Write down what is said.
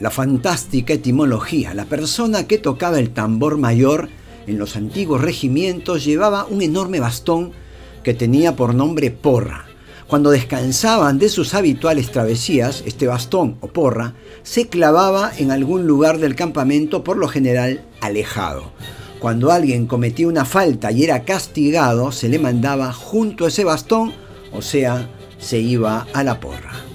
La fantástica etimología, la persona que tocaba el tambor mayor en los antiguos regimientos llevaba un enorme bastón que tenía por nombre porra. Cuando descansaban de sus habituales travesías, este bastón o porra se clavaba en algún lugar del campamento, por lo general alejado. Cuando alguien cometía una falta y era castigado, se le mandaba junto a ese bastón, o sea, se iba a la porra.